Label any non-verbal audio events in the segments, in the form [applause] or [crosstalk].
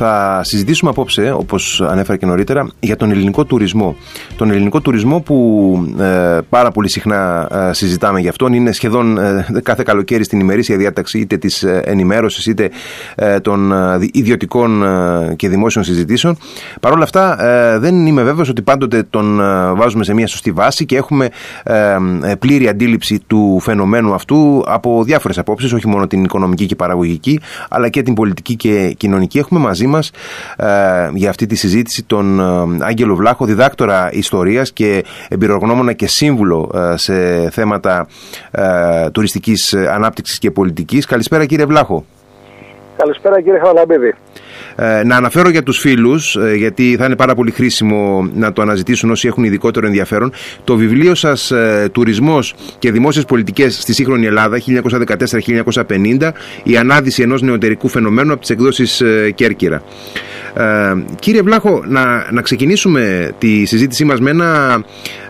Θα συζητήσουμε απόψε, όπως ανέφερα και νωρίτερα, για τον ελληνικό τουρισμό. Τον ελληνικό τουρισμό που ε, πάρα πολύ συχνά ε, συζητάμε γι' αυτόν. Είναι σχεδόν ε, κάθε καλοκαίρι στην ημερήσια διάταξη είτε της ενημέρωσης είτε των ιδιωτικών και δημόσιων συζητήσεων. Παρ' όλα αυτά, δεν είμαι βέβαιος ότι πάντοτε τον βάζουμε σε μια σωστή βάση και έχουμε πλήρη αντίληψη του φαινομένου αυτού από διάφορες απόψεις, όχι μόνο την οικονομική και παραγωγική, αλλά και την πολιτική και κοινωνική. Έχουμε μαζί μας ε, για αυτή τη συζήτηση τον ε, Άγγελο Βλάχο, διδάκτορα ιστορίας και εμπειρογνώμονα και σύμβουλο ε, σε θέματα ε, τουριστικής ανάπτυξης και πολιτικής. Καλησπέρα, κύριε Βλάχο. Καλησπέρα, κύριε Χαλαμπίδη. Ε, να αναφέρω για τους φίλους, ε, γιατί θα είναι πάρα πολύ χρήσιμο να το αναζητήσουν όσοι έχουν ειδικότερο ενδιαφέρον, το βιβλίο σας ε, «Τουρισμός και δημόσιες πολιτικές στη σύγχρονη Ελλάδα 1914-1950, η ανάδυση ενός νεωτερικού φαινομένου από τις εκδόσεις Κέρκυρα». Ε, κύριε Βλάχο, να, να ξεκινήσουμε τη συζήτησή μας με ένα,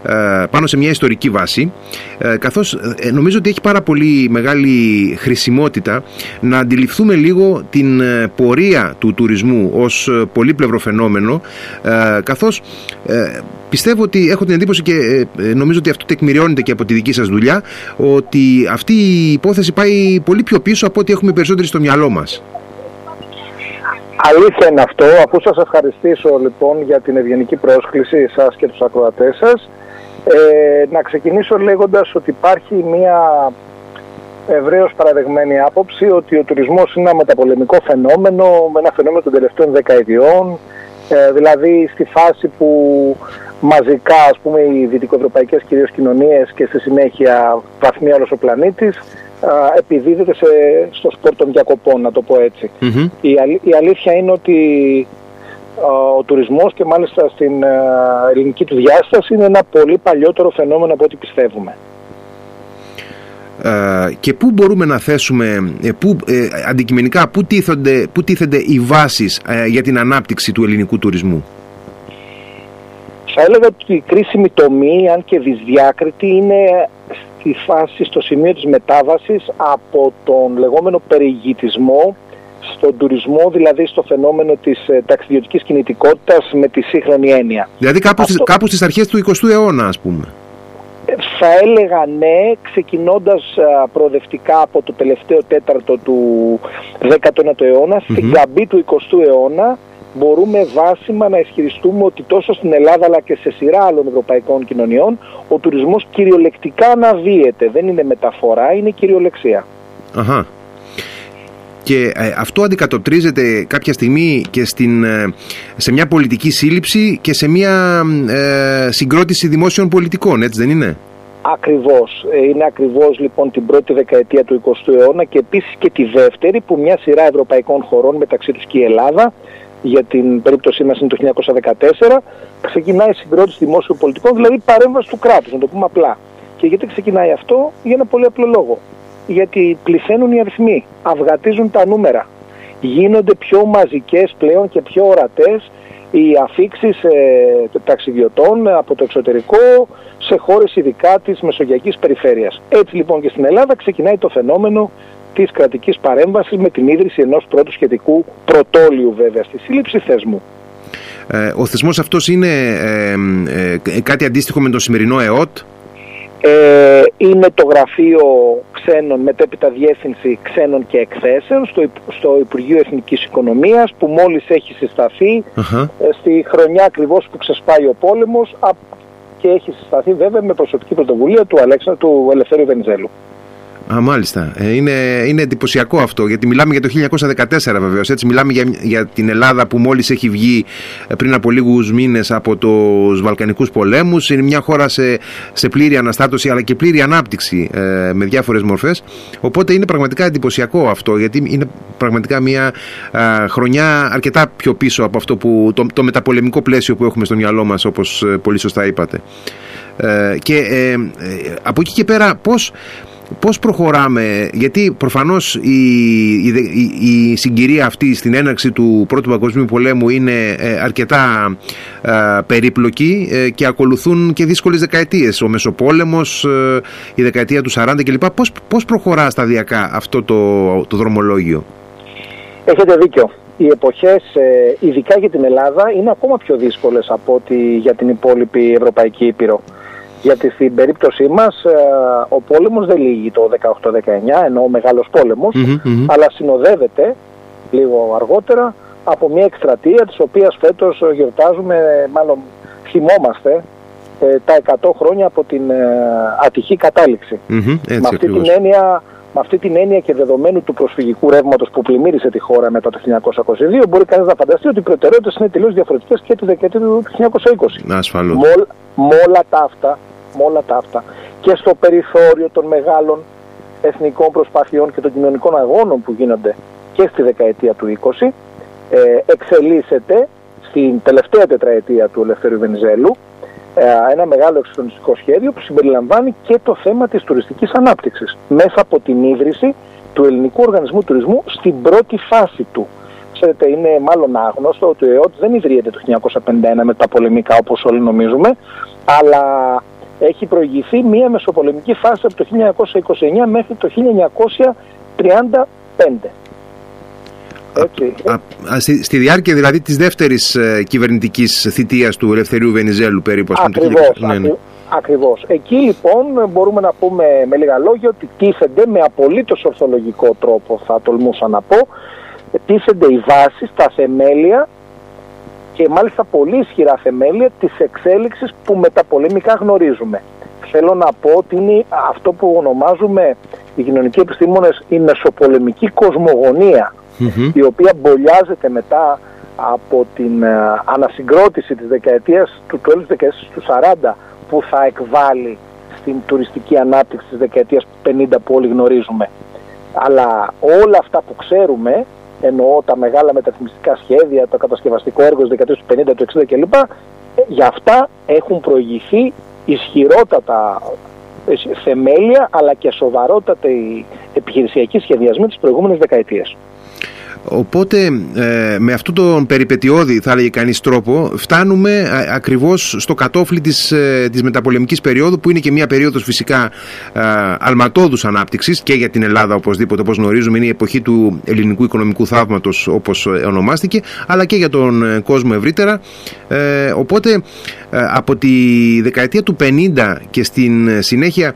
ε, πάνω σε μια ιστορική βάση, ε, καθώς ε, νομίζω ότι έχει πάρα πολύ μεγάλη χρησιμότητα να αντιληφθούμε λίγο την πορεία του τουρισμού ως πολύπλευρο φαινόμενο, καθώς Πιστεύω ότι έχω την εντύπωση και νομίζω ότι αυτό τεκμηριώνεται και από τη δική σας δουλειά ότι αυτή η υπόθεση πάει πολύ πιο πίσω από ό,τι έχουμε περισσότεροι στο μυαλό μας. Αλήθεια είναι αυτό. Αφού σας ευχαριστήσω λοιπόν για την ευγενική πρόσκληση σας και τους ακροατές σας, ε, να ξεκινήσω λέγοντας ότι υπάρχει μια ευρέως παραδεγμένη άποψη ότι ο τουρισμός είναι ένα μεταπολεμικό φαινόμενο, ένα φαινόμενο των τελευταίων δεκαετιών, ε, δηλαδή στη φάση που μαζικά ας πούμε οι δυτικοευρωπαϊκές κυρίως κοινωνίες και στη συνέχεια βαθμία όλος ο πλανήτης επιδίδεται σε, στο σπορ των διακοπών, να το πω ετσι Η, η αλήθεια είναι ότι ο τουρισμός και μάλιστα στην ελληνική του διάσταση είναι ένα πολύ παλιότερο φαινόμενο από ό,τι πιστεύουμε. και πού μπορούμε να θέσουμε, ε, πού, ε, αντικειμενικά, πού τίθενται, πού τίθενται οι βάσεις ε, για την ανάπτυξη του ελληνικού τουρισμού; Θα έλεγα ότι η κρίσιμη τομή, αν και δυσδιάκριτη, είναι στη φάση, στο σημείο της μετάβασης από τον λεγόμενο περιηγητισμό στον τουρισμό, δηλαδή στο φαινόμενο της ε, ταξιδιωτικής κινητικότητας με τη σύγχρονη έννοια. Δηλαδή κάπου, Αυτό... στις, κάπου στις αρχές του 20ου αιώνα ας πούμε. Ε, θα έλεγα ναι, ξεκινώντας προοδευτικά από το τελευταίο τέταρτο του 19ου αιώνα, στην καμπή του 20ου αιώνα, μπορούμε βάσιμα να ισχυριστούμε ότι τόσο στην Ελλάδα αλλά και σε σειρά άλλων ευρωπαϊκών κοινωνιών ο τουρισμός κυριολεκτικά αναδύεται. Δεν είναι μεταφορά, είναι κυριολεξία. Αχα. Και ε, αυτό αντικατοπτρίζεται κάποια στιγμή και στην, ε, σε μια πολιτική σύλληψη και σε μια ε, συγκρότηση δημόσιων πολιτικών, έτσι δεν είναι; Ακριβώς. Ε, είναι ακριβώς λοιπόν την πρώτη δεκαετία του 20ου αιώνα και επίσης και τη δεύτερη που μια σειρά ευρωπαϊκών χωρών μεταξύ τους και η Ελλάδα για την περίπτωσή μας είναι το 1914, ξεκινάει η συγκρότηση δημόσιων πολιτικών, δηλαδή παρέμβαση του κράτους, να το πούμε απλά. Και γιατί ξεκινάει αυτό, για ένα πολύ απλό λόγο. Γιατί πληθαίνουν οι αριθμοί, αυγατίζουν τα νούμερα. Γίνονται πιο μαζικές πλέον και πιο ορατές οι αφήξεις ε, ταξιδιωτών από το εξωτερικό σε χώρες ειδικά της μεσογειακής περιφέρειας. Έτσι λοιπόν και στην Ελλάδα ξεκινάει το φαινόμενο της κρατικής παρέμβασης με την ίδρυση ενός πρώτου σχετικού πρωτόλιου βέβαια στη σύλληψη θεσμού. Ε, ο θεσμός αυτός είναι ε, ε, κάτι αντίστοιχο με το σημερινό ΕΟΤ; Ε, είναι το γραφείο ξένων, μετέπειτα διεύθυνση ξένων και εκθέσεων στο, στο Υπουργείο Εθνικής Οικονομίας που μόλις έχει στη χρονιά ακριβώς που ξεσπάει ο πόλεμος και έχει συσταθεί βέβαια με προσωπική πρωτοβουλία του, Αλέξα, του Ελευθέρου Βενιζέλου. Α, μάλιστα. Ε, είναι, είναι εντυπωσιακό αυτό, γιατί μιλάμε για το 1914 βεβαίως. Έτσι, μιλάμε για, για την Ελλάδα που μόλις έχει βγει ε, πριν από λίγους μήνες από τους Βαλκανικούς πολέμους. Είναι μια χώρα σε, σε πλήρη αναστάτωση αλλά και πλήρη ανάπτυξη ε, με διάφορες μορφές. Οπότε είναι πραγματικά εντυπωσιακό αυτό, γιατί είναι πραγματικά μια χρονιά αρκετά πιο πίσω από αυτό που, το, το μεταπολεμικό πλαίσιο που έχουμε στο μυαλό μας, όπως ε, πολύ σωστά είπατε. Ε, και ε, από εκεί και πέρα, πώς, Πώς προχωράμε, γιατί προφανώς η, η, η συγκυρία αυτή στην έναρξη του Πρώτου Παγκοσμίου Πολέμου είναι ε, αρκετά ε, περίπλοκη ε, και ακολουθούν και δύσκολες δεκαετίες. Ο Μεσοπόλεμος, η δεκαετία του 40 κλπ. Πώς, πώς προχωρά σταδιακά αυτό το, το δρομολόγιο; Έχετε δίκιο. οι εποχές, ε, ειδικά για την Ελλάδα, είναι ακόμα πιο δύσκολες από ότι για την υπόλοιπη Ευρωπαϊκή Ήπειρο. Γιατί στην περίπτωσή μας ε, ο πόλεμος δεν λύγει το 18-19, ενώ ο μεγάλος αλλά συνοδεύεται λίγο αργότερα από μια εκστρατεία της οποίας φέτος γιορτάζουμε, μάλλον θυμόμαστε, ε, τα 100 χρόνια από την ε, ατυχή με, αυτή την έννοια, με αυτή την έννοια και δεδομένου του προσφυγικού ρεύματος που πλημμύρισε τη χώρα μετά το 1922, μπορεί κανείς να φανταστεί ότι οι προτεραιότητες είναι τελείως διαφορετικές και τη δεκαετία του 1920. Ασφαλώς. Με όλα τα αυτά, όλα τα αυτά και στο περιθώριο των μεγάλων εθνικών προσπαθειών και των κοινωνικών αγώνων που γίνονται και στη δεκαετία του 20, ε, εξελίσσεται στην τελευταία τετραετία του Ελευθερίου Βενιζέλου ε, ένα μεγάλο εξυγχρονιστικό σχέδιο που συμπεριλαμβάνει και το θέμα της τουριστικής ανάπτυξης μέσα από την ίδρυση του Ελληνικού Οργανισμού Τουρισμού στην πρώτη φάση του. Ξέρετε, είναι μάλλον άγνωστο ότι ο ΕΟΤ δεν ιδρύεται το 1951 με τα πολεμικά όπως όλοι νομίζουμε, αλλά έχει προηγηθεί μία μεσοπολεμική φάση από το 1929 μέχρι το 1935. Έτσι. Α, στη, στη, διάρκεια δηλαδή της δεύτερης ε, κυβερνητικής θητείας του Ελευθερίου Βενιζέλου περίπου. Ακριβώς, το... ναι, ναι. Ακριβώς. Εκεί λοιπόν μπορούμε να πούμε με λίγα λόγια ότι τίθενται με απολύτως ορθολογικό τρόπο θα τολμούσα να πω τίθενται οι βάσεις, τα θεμέλια και μάλιστα πολύ ισχυρά θεμέλια της εξέλιξης που μεταπολεμικά γνωρίζουμε. Θέλω να πω ότι είναι αυτό που ονομάζουμε οι κοινωνικοί επιστήμονες η μεσοπολεμική κοσμογονία η οποία μπολιάζεται μετά από την ε, ανασυγκρότηση της δεκαετίας του τέλους της δεκαετίας του 40 που θα εκβάλει στην τουριστική ανάπτυξη της δεκαετίας 50 που όλοι γνωρίζουμε. Αλλά όλα αυτά που ξέρουμε, εννοώ τα μεγάλα μεταρρυθμιστικά σχέδια, το κατασκευαστικό έργο της δεκαετίας του 50, του 60 κλπ, ε, για αυτά έχουν προηγηθεί ισχυρότατα ε, θεμέλια αλλά και σοβαρότατα οι επιχειρησιακοί σχεδιασμοί της προηγούμενης δεκαετίας. Οπότε ε, με αυτόν τον περιπετειώδη θα έλεγε κανείς τρόπο φτάνουμε ακριβώς στο κατόφλι της, ε, της μεταπολεμικής περίοδου που είναι και μια περίοδος φυσικά ε, αλματόδους ανάπτυξης και για την Ελλάδα οπωσδήποτε όπως γνωρίζουμε είναι η εποχή του ελληνικού οικονομικού θαύματος όπως ονομάστηκε αλλά και για τον ε, κόσμο ευρύτερα. Ε, οπότε από τη δεκαετία του 50 και στην συνέχεια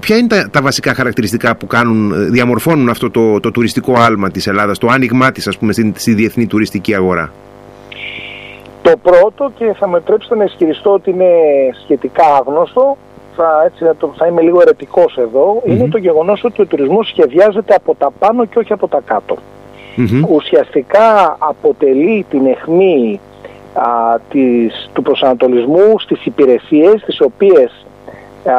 ποια είναι τα, τα βασικά χαρακτηριστικά που κάνουν, διαμορφώνουν αυτό το, το τουριστικό άλμα της Ελλάδας, το άνοιγμά της ας πούμε στη, στη διεθνή τουριστική αγορά. Το πρώτο και θα με επιτρέψετε να ισχυριστώ ότι είναι σχετικά άγνωστο, θα, έτσι, θα, θα είμαι λίγο ερετικός είναι το γεγονός ότι ο τουρισμός σχεδιάζεται από τα πάνω και όχι από τα κάτω. Ουσιαστικά αποτελεί την αιχμή α, της, του προσανατολισμού στις υπηρεσίες τις οποίες α,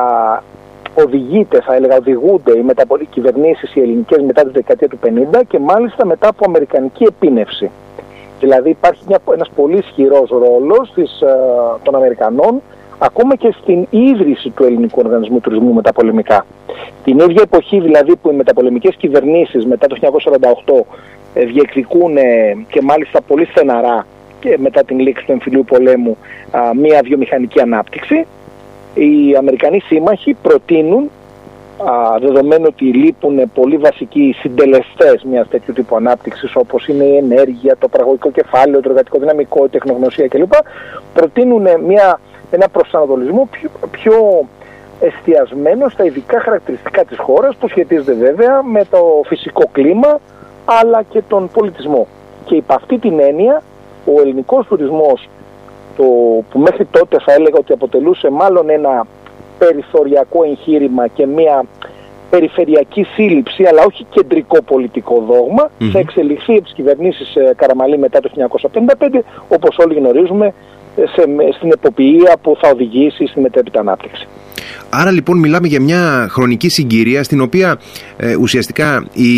οδηγείται, θα έλεγα, οδηγούνται οι μεταπολί κυβερνήσει οι ελληνικές μετά τη δεκαετία του 50 και μάλιστα μετά από αμερικανική επίνευση. Δηλαδή υπάρχει ένα ένας πολύ ισχυρός ρόλος ε, των Αμερικανών ακόμα και στην ίδρυση του ελληνικού οργανισμού τουρισμού μεταπολεμικά. Την ίδια εποχή δηλαδή που οι μεταπολεμικές κυβερνήσεις μετά το 1948 ε, διεκδικούν ε, και μάλιστα πολύ στεναρά και μετά την λήξη του εμφυλίου πολέμου μία βιομηχανική ανάπτυξη οι Αμερικανοί σύμμαχοι προτείνουν α, δεδομένου ότι λείπουν πολύ βασικοί συντελεστές μιας τέτοιου τύπου ανάπτυξης όπως είναι η ενέργεια, το παραγωγικό κεφάλαιο, το εργατικό δυναμικό, η τεχνογνωσία κλπ. Προτείνουν μια, ένα προσανατολισμό πιο, πιο εστιασμένο στα ειδικά χαρακτηριστικά της χώρας που σχετίζεται βέβαια με το φυσικό κλίμα αλλά και τον πολιτισμό. Και υπ' αυτή την έννοια ο ελληνικός τουρισμός το, που μέχρι τότε θα έλεγα ότι αποτελούσε μάλλον ένα περιθωριακό εγχείρημα και μια περιφερειακή σύλληψη, αλλά όχι κεντρικό πολιτικό θα εξελιχθεί από τις κυβερνήσεις ε, Καραμαλή μετά το 1955, όπως όλοι γνωρίζουμε, σε, στην εποποιία που θα οδηγήσει στη μετέπειτα ανάπτυξη. Άρα λοιπόν μιλάμε για μια χρονική συγκυρία στην οποία ε, ουσιαστικά οι,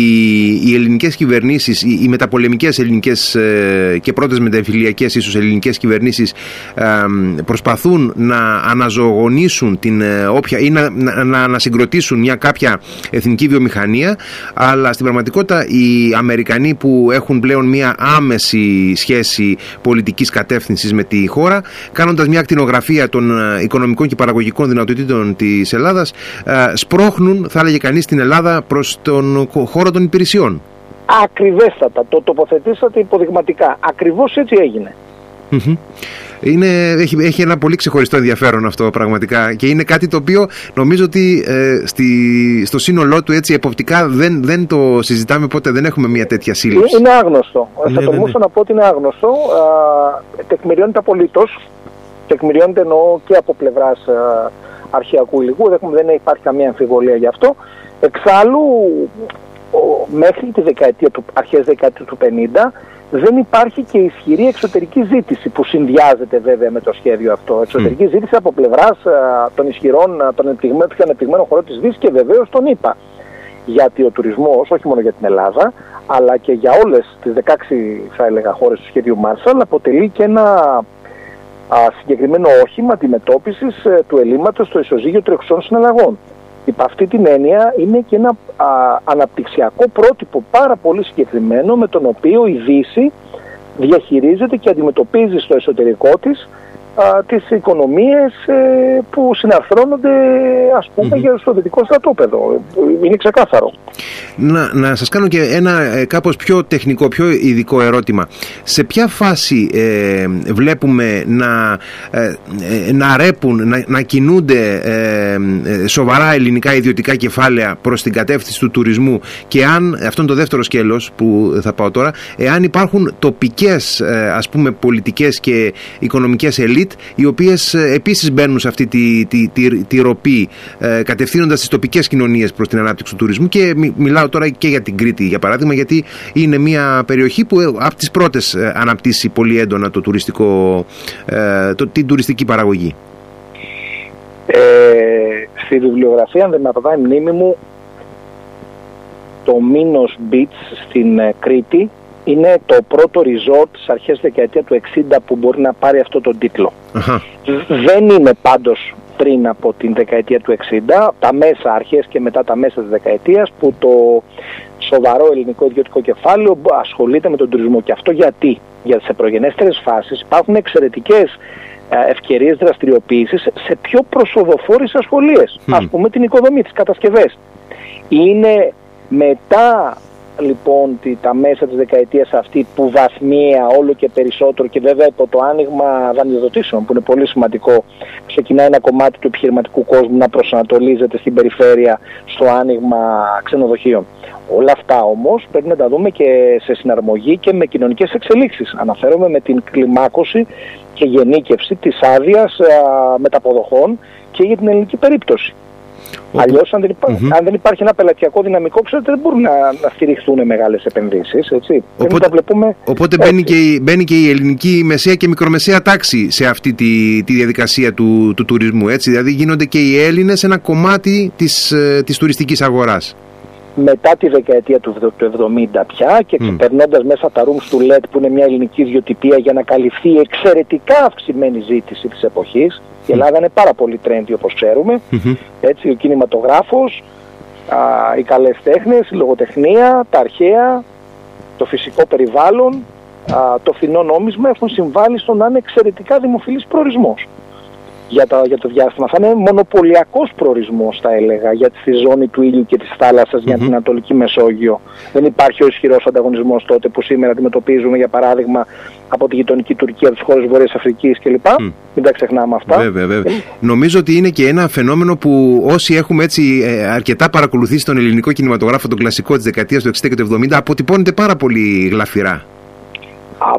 οι ελληνικές κυβερνήσεις, οι, οι μεταπολεμικές ελληνικές ε, και πρώτες μεταφυλιακές ίσως ελληνικές κυβερνήσεις ε, προσπαθούν να αναζωογονήσουν την όποια ή να, να, να ανασυγκροτήσουν μια κάποια εθνική βιομηχανία αλλά στην πραγματικότητα οι Αμερικανοί που έχουν πλέον μια άμεση σχέση πολιτικής κατεύθυνσης με τη χώρα κάνοντας μια ακτινογραφία των οικονομικών και παραγωγικών δυνατοτήτων της Ελλάδας ε, σπρώχνουν, θα έλεγε κανείς, την Ελλάδα προς τον χώρο των υπηρεσιών. ακριβέστατα, το τοποθετήσατε υποδειγματικά. Ακριβώς έτσι έγινε. Είναι, έχει, έχει ένα πολύ ξεχωριστό ενδιαφέρον αυτό πραγματικά και είναι κάτι το οποίο νομίζω ότι ε, στη, στο σύνολό του έτσι εποπτικά δεν, δεν το συζητάμε πότε δεν έχουμε μια τέτοια σύλληψη. Είναι άγνωστο. Ναι, Θα ναι, τολμούσα ναι. να πω ότι είναι άγνωστο. Α, τεκμηριώνεται απολύτως. Τεκμηριώνεται εννοώ και από πλευράς αρχαιακού υλικού. Δεν, δεν υπάρχει καμία αμφιβολία γι' αυτό. Εξάλλου, μέχρι τη δεκαετία του, αρχές δεκαετία του 50 δεν υπάρχει και ισχυρή εξωτερική ζήτηση που συνδυάζεται βέβαια με το σχέδιο αυτό. Εξωτερική ζήτηση από πλευράς των ισχυρών, των ανεπτυγμένων, πιο ανεπτυγμένων χωρών της Δύσης και βεβαίως τον ΗΠΑ. Γιατί ο τουρισμός, όχι μόνο για την Ελλάδα, αλλά και για όλες τις 16 θα έλεγα χώρες του σχέδιου Μάρσαλ, αποτελεί και ένα α, συγκεκριμένο όχημα αντιμετώπισης ε, του ελλείμματος στο ισοζύγιο τρεχουσών συναλλαγών. Υπ' αυτή την έννοια είναι και ένα α, αναπτυξιακό πρότυπο πάρα πολύ συγκεκριμένο με τον οποίο η Δύση διαχειρίζεται και αντιμετωπίζει στο εσωτερικό της α, τις οικονομίες ε, που συναρθρώνονται ας πούμε για στο δυτικό στρατόπεδο. Είναι ξεκάθαρο. Να, να σας κάνω και ένα ε, κάπως πιο τεχνικό, πιο ειδικό ερώτημα. Σε ποια φάση ε, βλέπουμε να, ε, να ρέπουν, να, να κινούνται σοβαρά ελληνικά ιδιωτικά κεφάλαια προς την κατεύθυνση του τουρισμού και αν, αυτό είναι το δεύτερο σκέλος που θα πάω τώρα, εάν υπάρχουν τοπικές ας πούμε πολιτικές και οικονομικές ελίτ οι οποίες ε, επίσης μπαίνουν σε αυτή τη, τη, τη, τη ροπή, ε, κατευθύνοντας τις τοπικές κοινωνίες προς την ανάπτυξη του τουρισμού. Και μιλάω τώρα και για την Κρήτη, για παράδειγμα, γιατί είναι μια περιοχή που ε, από τις πρώτες αναπτύσσει πολύ έντονα το τουριστικό, το, την τουριστική παραγωγή. Ε, στη βιβλιογραφία, αν δεν με απαντάει η μνήμη μου, το Μίνος Beach στην Κρήτη είναι το πρώτο resort στις αρχές δεκαετία του 60 που μπορεί να πάρει αυτό τον τιτλο Δεν είναι πάντως πριν από την δεκαετία του 60, τα μέσα αρχές και μετά τα μέσα της δεκαετίας που το σοβαρό ελληνικό ιδιωτικό κεφάλαιο ασχολείται με τον τουρισμό. Και αυτό γιατί, γιατί σε προγενέστερες φάσεις υπάρχουν εξαιρετικές ε, ευκαιρίες δραστηριοποίησης σε πιο προσοδοφόρες ασχολίες. Mm. Ας πούμε την οικοδομή, τις κατασκευές. Είναι μετά λοιπόν τα μέσα της δεκαετίας αυτή που βαθμία όλο και περισσότερο και βέβαια υπό το άνοιγμα δανειοδοτήσεων που είναι πολύ σημαντικό ξεκινάει ένα κομμάτι του επιχειρηματικού κόσμου να προσανατολίζεται στην περιφέρεια στο άνοιγμα ξενοδοχείων. Όλα αυτά όμως πρέπει να τα δούμε και σε συναρμογή και με κοινωνικές εξελίξεις. Αναφέρομαι με την κλιμάκωση και γενίκευση της άδειας μεταποδοχών και για την ελληνική περίπτωση. Αλλιώς, αν, δεν αν δεν υπάρχει ένα πελατειακό δυναμικό, ξέρετε, δεν μπορούν να, να στηριχθούν μεγάλες επενδύσεις. Οπότε, βλέπουμε οπότε μπαίνει, και η, μπαίνει και η ελληνική μεσαία και μικρομεσαία τάξη σε αυτή τη, τη διαδικασία του, του τουρισμού. Έτσι. Δηλαδή, γίνονται και οι Έλληνες ένα κομμάτι της της ε, τουριστικής αγοράς μετά τη δεκαετία του 70 πια και mm. μέσα τα rooms του LED που είναι μια ελληνική ιδιοτυπία για να καλυφθεί η εξαιρετικά αυξημένη ζήτηση της εποχής. Η Ελλάδα είναι πάρα πολύ trendy όπως ξέρουμε. Έτσι, ο κινηματογράφος, α, οι καλές τέχνες, η λογοτεχνία, τα αρχαία, το φυσικό περιβάλλον, α, το φθηνό νόμισμα έχουν συμβάλει στο να είναι εξαιρετικά δημοφιλής προορισμός για, τα, για το διάστημα. Θα είναι μονοπωλιακός προορισμός θα έλεγα για τη ζώνη του ήλιου και της θάλασσας για την Ανατολική Μεσόγειο. Δεν υπάρχει ο ισχυρός ανταγωνισμός τότε που σήμερα αντιμετωπίζουμε για παράδειγμα από τη γειτονική Τουρκία, από τις χώρες Βορειάς Αφρικής κλπ. Mm. Μην τα ξεχνάμε αυτά. Βέβαια, βέβαια. Ε. Νομίζω ότι είναι και ένα φαινόμενο που όσοι έχουμε έτσι ε, αρκετά παρακολουθήσει τον ελληνικό κινηματογράφο, τον κλασικό της δεκαετίας του 60 και του 70, αποτυπώνεται πάρα πολύ γλαφυρά.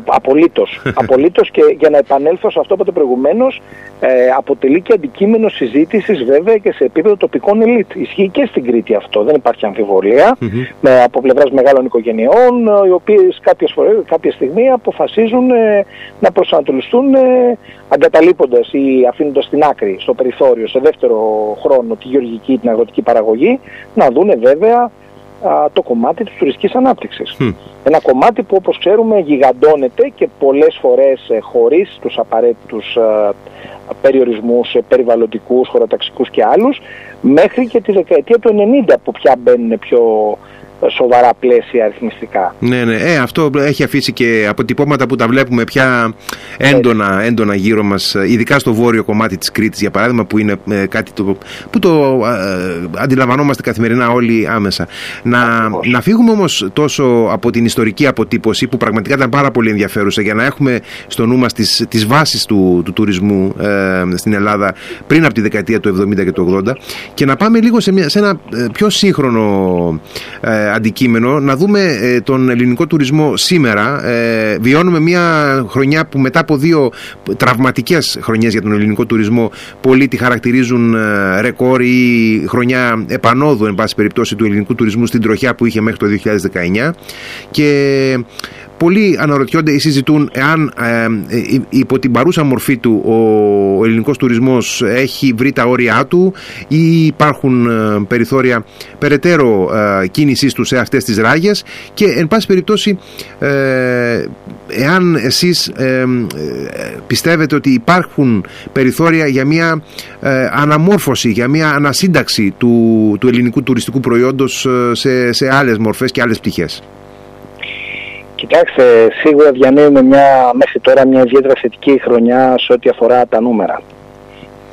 Απολύτως. [laughs] Απολύτως και για να επανέλθω σε αυτό που είπατε προηγουμένως ε, αποτελεί και αντικείμενο συζήτησης βέβαια και σε επίπεδο τοπικών ελίτ. Ισχύει και στην Κρήτη αυτό, δεν υπάρχει με, από πλευράς μεγάλων οικογενειών οι οποίες κάποιες φορές, κάποια στιγμή αποφασίζουν ε, να προσανατολιστούν ε, αγκαταλείποντας ή αφήνοντας στην άκρη, στο περιθώριο, σε δεύτερο χρόνο τη γεωργική την αγροτική παραγωγή, να δούνε βέβαια το κομμάτι της τουριστικής ανάπτυξης. Ένα κομμάτι που όπως ξέρουμε γιγαντώνεται και πολλές φορές ε, χωρίς τους απαραίτητους ε, περιορισμούς ε, περιβαλλοντικούς, χωροταξικούς και άλλους μέχρι και τη δεκαετία του 90 που πια μπαίνουν πιο σοβαρά πλαίσια αριθμιστικά. Ναι, ναι. Ε, αυτό έχει αφήσει και αποτυπώματα που τα βλέπουμε πια έντονα, έντονα γύρω μας, ειδικά στο βόρειο κομμάτι της Κρήτης, για παράδειγμα, που είναι ε, κάτι το, που το ε, αντιλαμβανόμαστε καθημερινά όλοι άμεσα. Να, να φύγουμε όμως τόσο από την ιστορική αποτύπωση, που πραγματικά ήταν πάρα πολύ ενδιαφέρουσα, για να έχουμε στο νου μας τις, τις βάσεις του, του τουρισμού ε, στην Ελλάδα πριν από τη δεκαετία του 70 και του 80 και να πάμε λίγο σε, μια, σε ένα πιο σύγχρονο αντικείμενο να δούμε ε, τον ελληνικό τουρισμό σήμερα. Ε, βιώνουμε μια χρονιά που μετά από δύο τραυματικές χρονιές για τον ελληνικό τουρισμό πολλοί τη χαρακτηρίζουν ε, ρεκόρ ή χρονιά επανόδου εν πάση περιπτώσει του ελληνικού τουρισμού στην τροχιά που είχε μέχρι το 2019 και πολλοί αναρωτιόνται ή συζητούν εάν ε, ε, υπό την παρούσα μορφή του ο ελληνικός τουρισμός έχει βρει τα όρια του ή υπάρχουν ε, περιθώρια περαιτέρω ε, κίνησής του σε αυτές τις ράγες και εν πάση περιπτώσει εάν εσείς πιστεύετε ότι υπάρχουν περιθώρια για μια αναμόρφωση, για μια ανασύνταξη του, του ελληνικού τουριστικού προϊόντος σε, σε άλλες μορφές και άλλες πτυχές; Κοιτάξτε, σίγουρα διανύουμε μια, μέχρι τώρα μια ιδιαίτερα θετική χρονιά σε ό,τι αφορά τα νούμερα.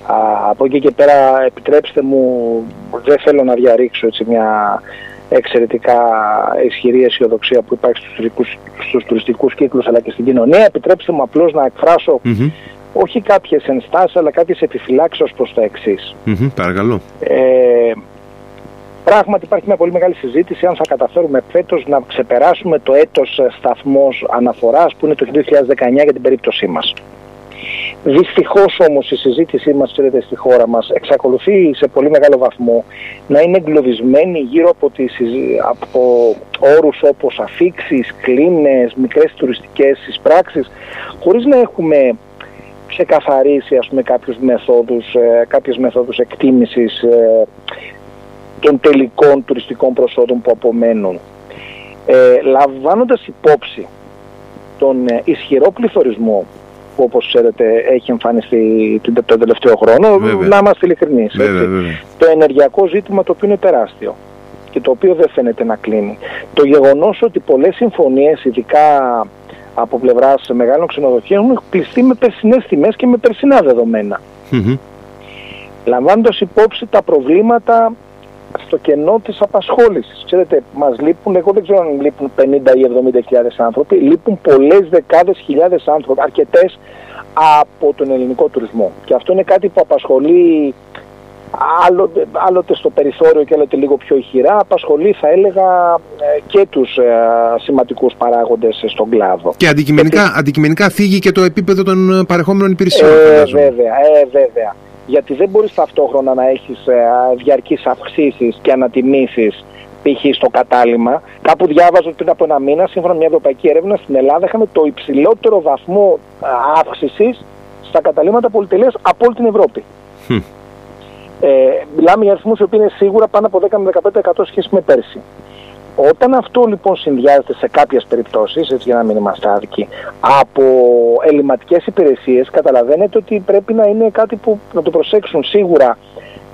Α, από εκεί και πέρα επιτρέψτε μου, δεν θέλω να διαρρήξω έτσι μια εξαιρετικά ισχυρή αισιοδοξία που υπάρχει στους, τουριστικούς, στους τουριστικούς κύκλους αλλά και στην κοινωνία. Επιτρέψτε μου απλώς να εκφρασω όχι κάποιες ενστάσεις αλλά κάποιες επιφυλάξεις προς τα εξής. παρακαλώ. Ε, Πράγματι υπάρχει μια πολύ μεγάλη συζήτηση αν θα καταφέρουμε φέτος να ξεπεράσουμε το έτος ε, σταθμός αναφοράς που είναι το 2019 για την περίπτωσή μας. Δυστυχώς όμως η συζήτησή μας ξέρετε, στη χώρα μας εξακολουθεί σε πολύ μεγάλο βαθμό να είναι εγκλωβισμένη γύρω από, τις, από όρους όπως αφήξεις, κλίνες, μικρές τουριστικές εισπράξεις χωρίς να έχουμε ξεκαθαρίσει ας πούμε κάποιους μεθόδους, ε, κάποιες μεθόδους εκτίμησης ε, των τελικών τουριστικών προσόδων που απομένουν. Ε, λαμβάνοντας υπόψη τον ε, ισχυρό πληθωρισμό που όπως ξέρετε έχει εμφανιστεί τον τελευταίο χρόνο, να είμαστε ειλικρινείς. Το ενεργειακό ζήτημα το οποίο είναι τεράστιο και το οποίο δεν φαίνεται να κλείνει. Το γεγονός ότι πολλές συμφωνίες, ειδικά από πλευράς μεγάλων ξενοδοχείων, έχουν κλειστεί με περσινές τιμές και με περσινά δεδομένα. Mm-hmm. Λαμβάνοντας υπόψη τα προβλήματα στο κενό της απασχόλησης. Ξέρετε, μας λείπουν, εγώ δεν ξέρω αν λείπουν 50 ή 70 χιλιάδες άνθρωποι, λείπουν πολλές δεκάδες χιλιάδες άνθρωποι, αρκετές από τον ελληνικό τουρισμό. Και αυτό είναι κάτι που απασχολεί άλλοτε, άλλοτε στο περιθώριο και άλλοτε λίγο πιο ηχηρά, απασχολεί θα έλεγα ε, και τους ε, σημαντικούς παράγοντες στον κλάδο. Και αντικειμενικά, Γιατί... αντικειμενικά θίγει και το επίπεδο των παρεχόμενων υπηρεσιών. Ε, βέβαια, ε, βέβαια γιατί δεν μπορείς ταυτόχρονα να έχεις ε, διαρκείς αυξήσεις και ανατιμήσεις π.χ. στο κατάλημα. Κάπου διάβαζα πριν από ένα μήνα, σύμφωνα με μια ευρωπαϊκή έρευνα, στην Ελλάδα είχαμε το υψηλότερο βαθμό ε, αύξησης στα καταλήμματα πολυτελείας από όλη την Ευρώπη. Ε, μιλάμε για αριθμούς που είναι σίγουρα πάνω από 10 με 15% σχέση με πέρσι. Όταν αυτό λοιπόν συνδυάζεται σε κάποιες περιπτώσεις, έτσι για να μην είμαστε άδικοι, από ελληματικές υπηρεσίες, καταλαβαίνετε ότι πρέπει να είναι κάτι που να το προσέξουν σίγουρα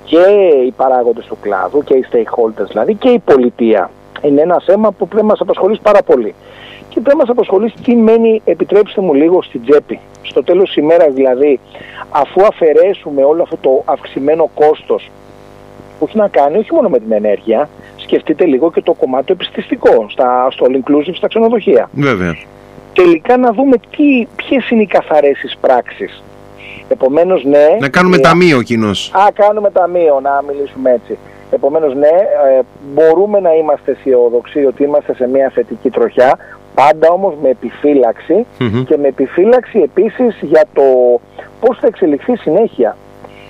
και οι παράγοντες του κλάδου και οι stakeholders δηλαδή και η πολιτεία. Είναι ένα θέμα που πρέπει να μας απασχολήσει πάρα πολύ. Και πρέπει να μας απασχολήσει τι μένει, επιτρέψτε μου λίγο, στην τσέπη. Στο τέλος της ημέρας δηλαδή, αφού αφαιρέσουμε όλο αυτό το αυξημένο κόστος που έχει να κάνει όχι μόνο με την ενέργεια, σκεφτείτε λίγο και το κομμάτι το επιστηστικό στα, στο all inclusive στα ξενοδοχεία. Βέβαια. Τελικά να δούμε τι, ποιες είναι οι καθαρές εισπράξεις. Επομένως ναι... Να κάνουμε ε, ταμείο κοινώς. Α, κάνουμε ταμείο, να μιλήσουμε έτσι. Επομένως ναι, ε, μπορούμε να είμαστε αισιόδοξοι ότι είμαστε σε μια θετική τροχιά, πάντα όμως με επιφυλαξη και με επιφύλαξη επίσης για το πώς θα εξελιχθεί συνέχεια.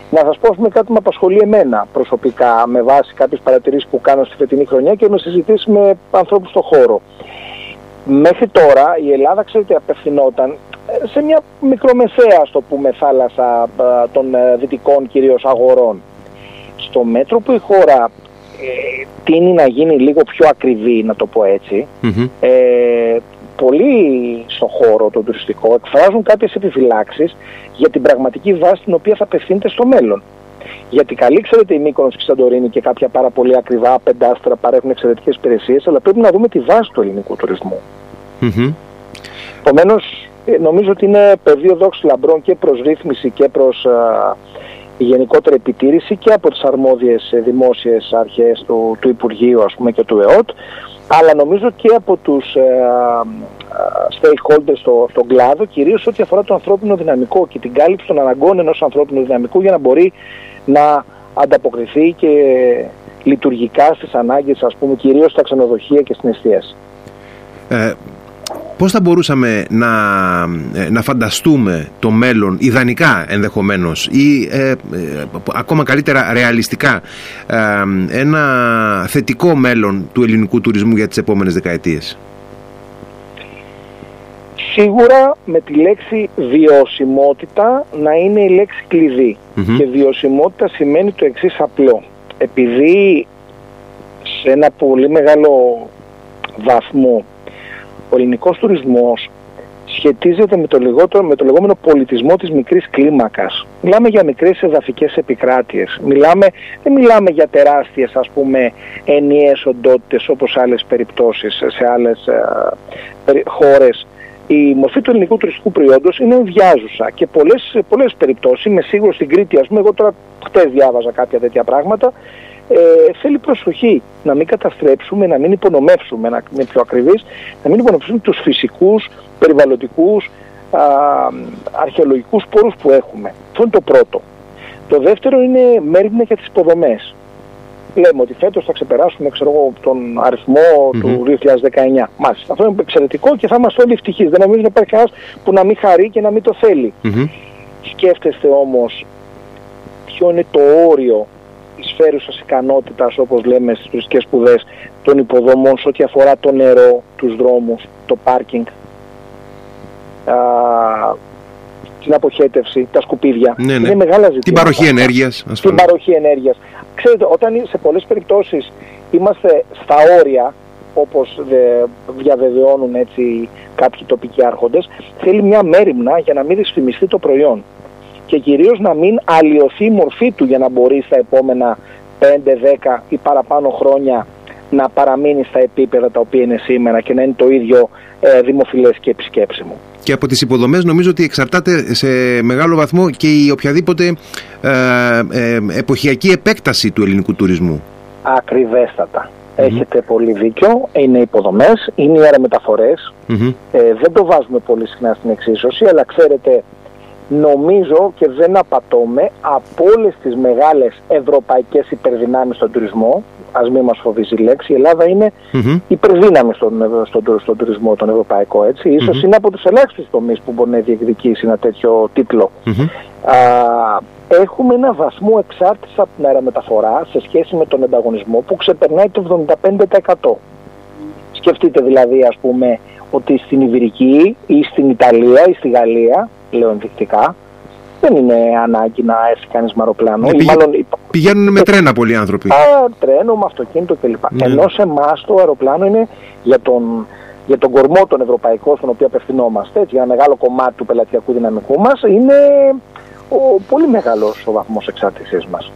Να σας πω με κάτι που με απασχολεί εμένα προσωπικά με βάση κάποιες παρατηρήσεις που κάνω στη φετινή χρονιά και με συζητήσεις με ανθρώπους στον χώρο. Μέχρι τώρα η Ελλάδα, ξέρετε, απευθυνόταν ε, σε μια μικρομεσαία, στο πούμε, θάλασσα ε, των ε, δυτικών κυρίως αγορών. Στο μέτρο που η χώρα ε, τίνει να γίνει λίγο πιο ακριβή, να το πω ετσι ε, πολλοί στο χώρο το τουριστικό εκφράζουν κάποιες επιφυλάξεις για την πραγματική βάση την οποία θα απευθύνεται στο μέλλον. Γιατί καλή, ξέρετε, η Μύκονος και η Σαντορίνη και κάποια πάρα πολύ ακριβά πεντάστρα παρέχουν εξαιρετικές υπηρεσίες, αλλά πρέπει να δούμε τη βάση του ελληνικού τουρισμού. Μμμ. Επομένως, νομίζω ότι είναι πεδίο δόξης λαμπρών και προς ρύθμιση και προς γενικότερη επιτήρηση και από τις αρμόδιες ε, δημόσιες αρχές του, του Υπουργείου ας πούμε και του ΕΟΤ αλλά νομίζω και από τους ε, ε, stakeholders στο, στον κλάδο κυρίως ό,τι αφορά το ανθρώπινο δυναμικό και την κάλυψη των αναγκών ενός ανθρώπινου δυναμικού για να μπορεί να ανταποκριθεί και λειτουργικά στις ανάγκες ας πούμε κυρίως στα ξενοδοχεία και στην εστίαση. Ε, πώς θα μπορούσαμε να, ε, να φανταστούμε το μέλλον ιδανικά ενδεχομένως ή ε, ε, ακόμα καλύτερα ρεαλιστικά ε, ένα θετικό μέλλον του ελληνικού τουρισμού για τις επόμενες δεκαετίες; Σίγουρα με τη λέξη βιωσιμότητα να είναι η λέξη κλειδί. Μμμ. Και βιωσιμότητα σημαίνει το εξής απλό. Επειδή σε ένα πολύ μεγάλο βαθμό ο ελληνικός τουρισμός σχετίζεται με το, λιγότερο, με το λεγόμενο πολιτισμό της μικρής κλίμακας. Μιλάμε για μικρές εδαφικές επικράτειες. Μιλάμε, δεν μιλάμε για τεράστιες ας πούμε ενιαίες οντότητες όπως άλλες περιπτώσεις σε άλλες ε, περι- χώρες. Η μορφή του ελληνικού τουριστικού προϊόντος είναι ενδιάζουσα και πολλές, πολλές περιπτώσεις, είμαι σίγουρος στην Κρήτη, ας πούμε, εγώ τώρα χτες διάβαζα κάποια τέτοια πράγματα, ε, θέλει προσοχή να μην καταστρέψουμε, να μην υπονομεύσουμε, να είναι πιο ακριβείς, να μην υπονομεύσουμε τους φυσικούς, περιβαλλοντικούς, α, αρχαιολογικούς πόρους που έχουμε. Αυτό είναι το πρώτο. Το δεύτερο είναι μέρημνα για τις υποδομές. Λέμε ότι φέτος θα ξεπεράσουμε ξέρω εγώ, τον αριθμό του 2019. Μάλιστα. Αυτό είναι εξαιρετικό και θα είμαστε όλοι ευτυχείς. Δεν νομίζω να υπάρχει κανένας που να μην χαρεί και να μην το θέλει. Μμμ. Σκέφτεστε όμως ποιο είναι το όριο της φέρουσας ικανότητας, όπως λέμε στις τουριστικές σπουδές, των υποδομών σε ό,τι αφορά το νερό, τους δρόμους, το πάρκινγκ, α, την αποχέτευση, τα σκουπίδια. Ναι, ναι. Είναι μεγάλα ζητήματα. Την παροχή ενέργειας Την ασφαλώς. παροχή ενέργειας. Ξέρετε, όταν σε πολλές περιπτώσεις είμαστε στα όρια, όπως δε- διαβεβαιώνουν έτσι κάποιοι τοπικοί άρχοντες, θέλει μια μέρημνα για να μην δυσφημιστεί το προϊόν και κυρίως να μην αλλοιωθεί η μορφή του για να μπορεί στα επόμενα 5, 10 ή παραπάνω χρόνια να παραμείνει στα επίπεδα τα οποία είναι σήμερα και να είναι το ίδιο ε, δημοφιλές και επισκέψιμο. Και από τις υποδομές νομίζω ότι εξαρτάται σε μεγάλο βαθμό και η οποιαδήποτε ε, ε, εποχιακή επέκταση του ελληνικού τουρισμού. Ακριβέστατα. Έχετε πολύ δίκιο. Είναι υποδομές, είναι οι αερομεταφορές. Μμμ. Ε, δεν το βάζουμε πολύ συχνά στην εξίσωση, αλλά ξέρετε, νομίζω και δεν απατώμε από όλες τις μεγάλες ευρωπαϊκές υπερδυνάμεις στον τουρισμό, ας μην μας φοβίζει η λέξη, η Ελλάδα είναι Μμμ. υπερδύναμη στον, ευρω- στον, τουρ- στον τουρισμό τον ευρωπαϊκό, έτσι. Ίσως Μμμ. είναι από τους ελάχιστους τομείς που μπορεί να διεκδικήσει ένα τέτοιο τίτλο. Μμμ. Α, έχουμε ένα βαθμό εξάρτησης από την αερομεταφορά σε σχέση με τον ανταγωνισμό που ξεπερνάει το 75%. Σκεφτείτε δηλαδή ας πούμε ότι στην Ιβηρική ή στην Ιταλία ή στη Γαλλία, λέω ενδεικτικά, δεν είναι ανάγκη να έρθει κανείς με αεροπλάνο. Ε, ή πήγε- μάλλον υπ- Πηγαίνουν με τρένα πολλοί άνθρωποι. Α, τρένο, με αυτοκίνητο κλπ. Ναι. Ενώ σε εμάς το αεροπλάνο είναι για τον, για τον κορμό τον ευρωπαϊκό στον οποίο απευθυνόμαστε, έτσι, για ένα μεγάλο κομμάτι του πελατειακού δυναμικού μας, είναι ο, πολύ μεγάλος ο βαθμός εξάρτησής μας.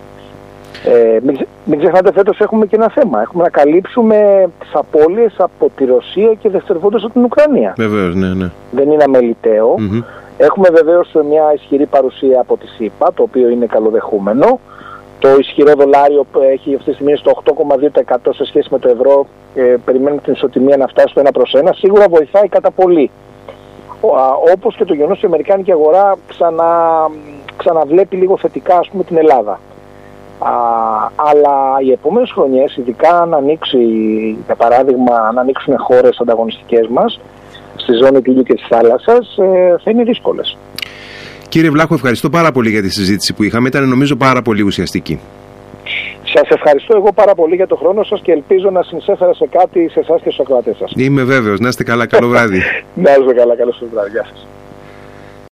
Ε, μην, ξε- μην ξεχνάτε φέτος έχουμε και ένα θέμα. Έχουμε να καλύψουμε τις απώλειες από τη Ρωσία και δευτερευόντως από την Ουκρανία. Βεβαίως, ναι, ναι. Δεν είναι αμεληταίο. Μμμ. Έχουμε βεβαίως μια ισχυρή παρουσία από τη ΣΥΠΑ, το οποίο είναι καλοδεχούμενο. Το ισχυρό δολάριο που έχει αυτή τη στιγμή στο 8,2% σε σχέση με το ευρώ. Ε, περιμένουμε την ισοτιμία να φτάσει στο 1 προς 1. Σίγουρα βοηθάει κατά πολύ. Ο- α, όπως και το γεγονός ότι η Αμερικάνικη αγορά ξανα, ξαναβλέπει λίγο θετικά ας πούμε, την Ελλάδα. Α, αλλά οι επόμενες χρονιές, ειδικά αν ανοίξει, για παράδειγμα, αν ανοίξουν χώρες ανταγωνιστικές μας, στη ζώνη του ήλιου και της θάλασσας, ε, θα είναι δύσκολες. Κύριε Βλάχο, ευχαριστώ πάρα πολύ για τη συζήτηση που είχαμε. Ήταν νομίζω πάρα πολύ ουσιαστική. Σας ευχαριστώ εγώ πάρα πολύ για το χρόνο σας και ελπίζω να συνεισέφερα σε κάτι σε εσάς και στους ακροατές σας. Είμαι βέβαιος. Να είστε καλά. Καλό βράδυ. [laughs] Να είστε καλά, καλώς σας βράδυ. Γεια σας.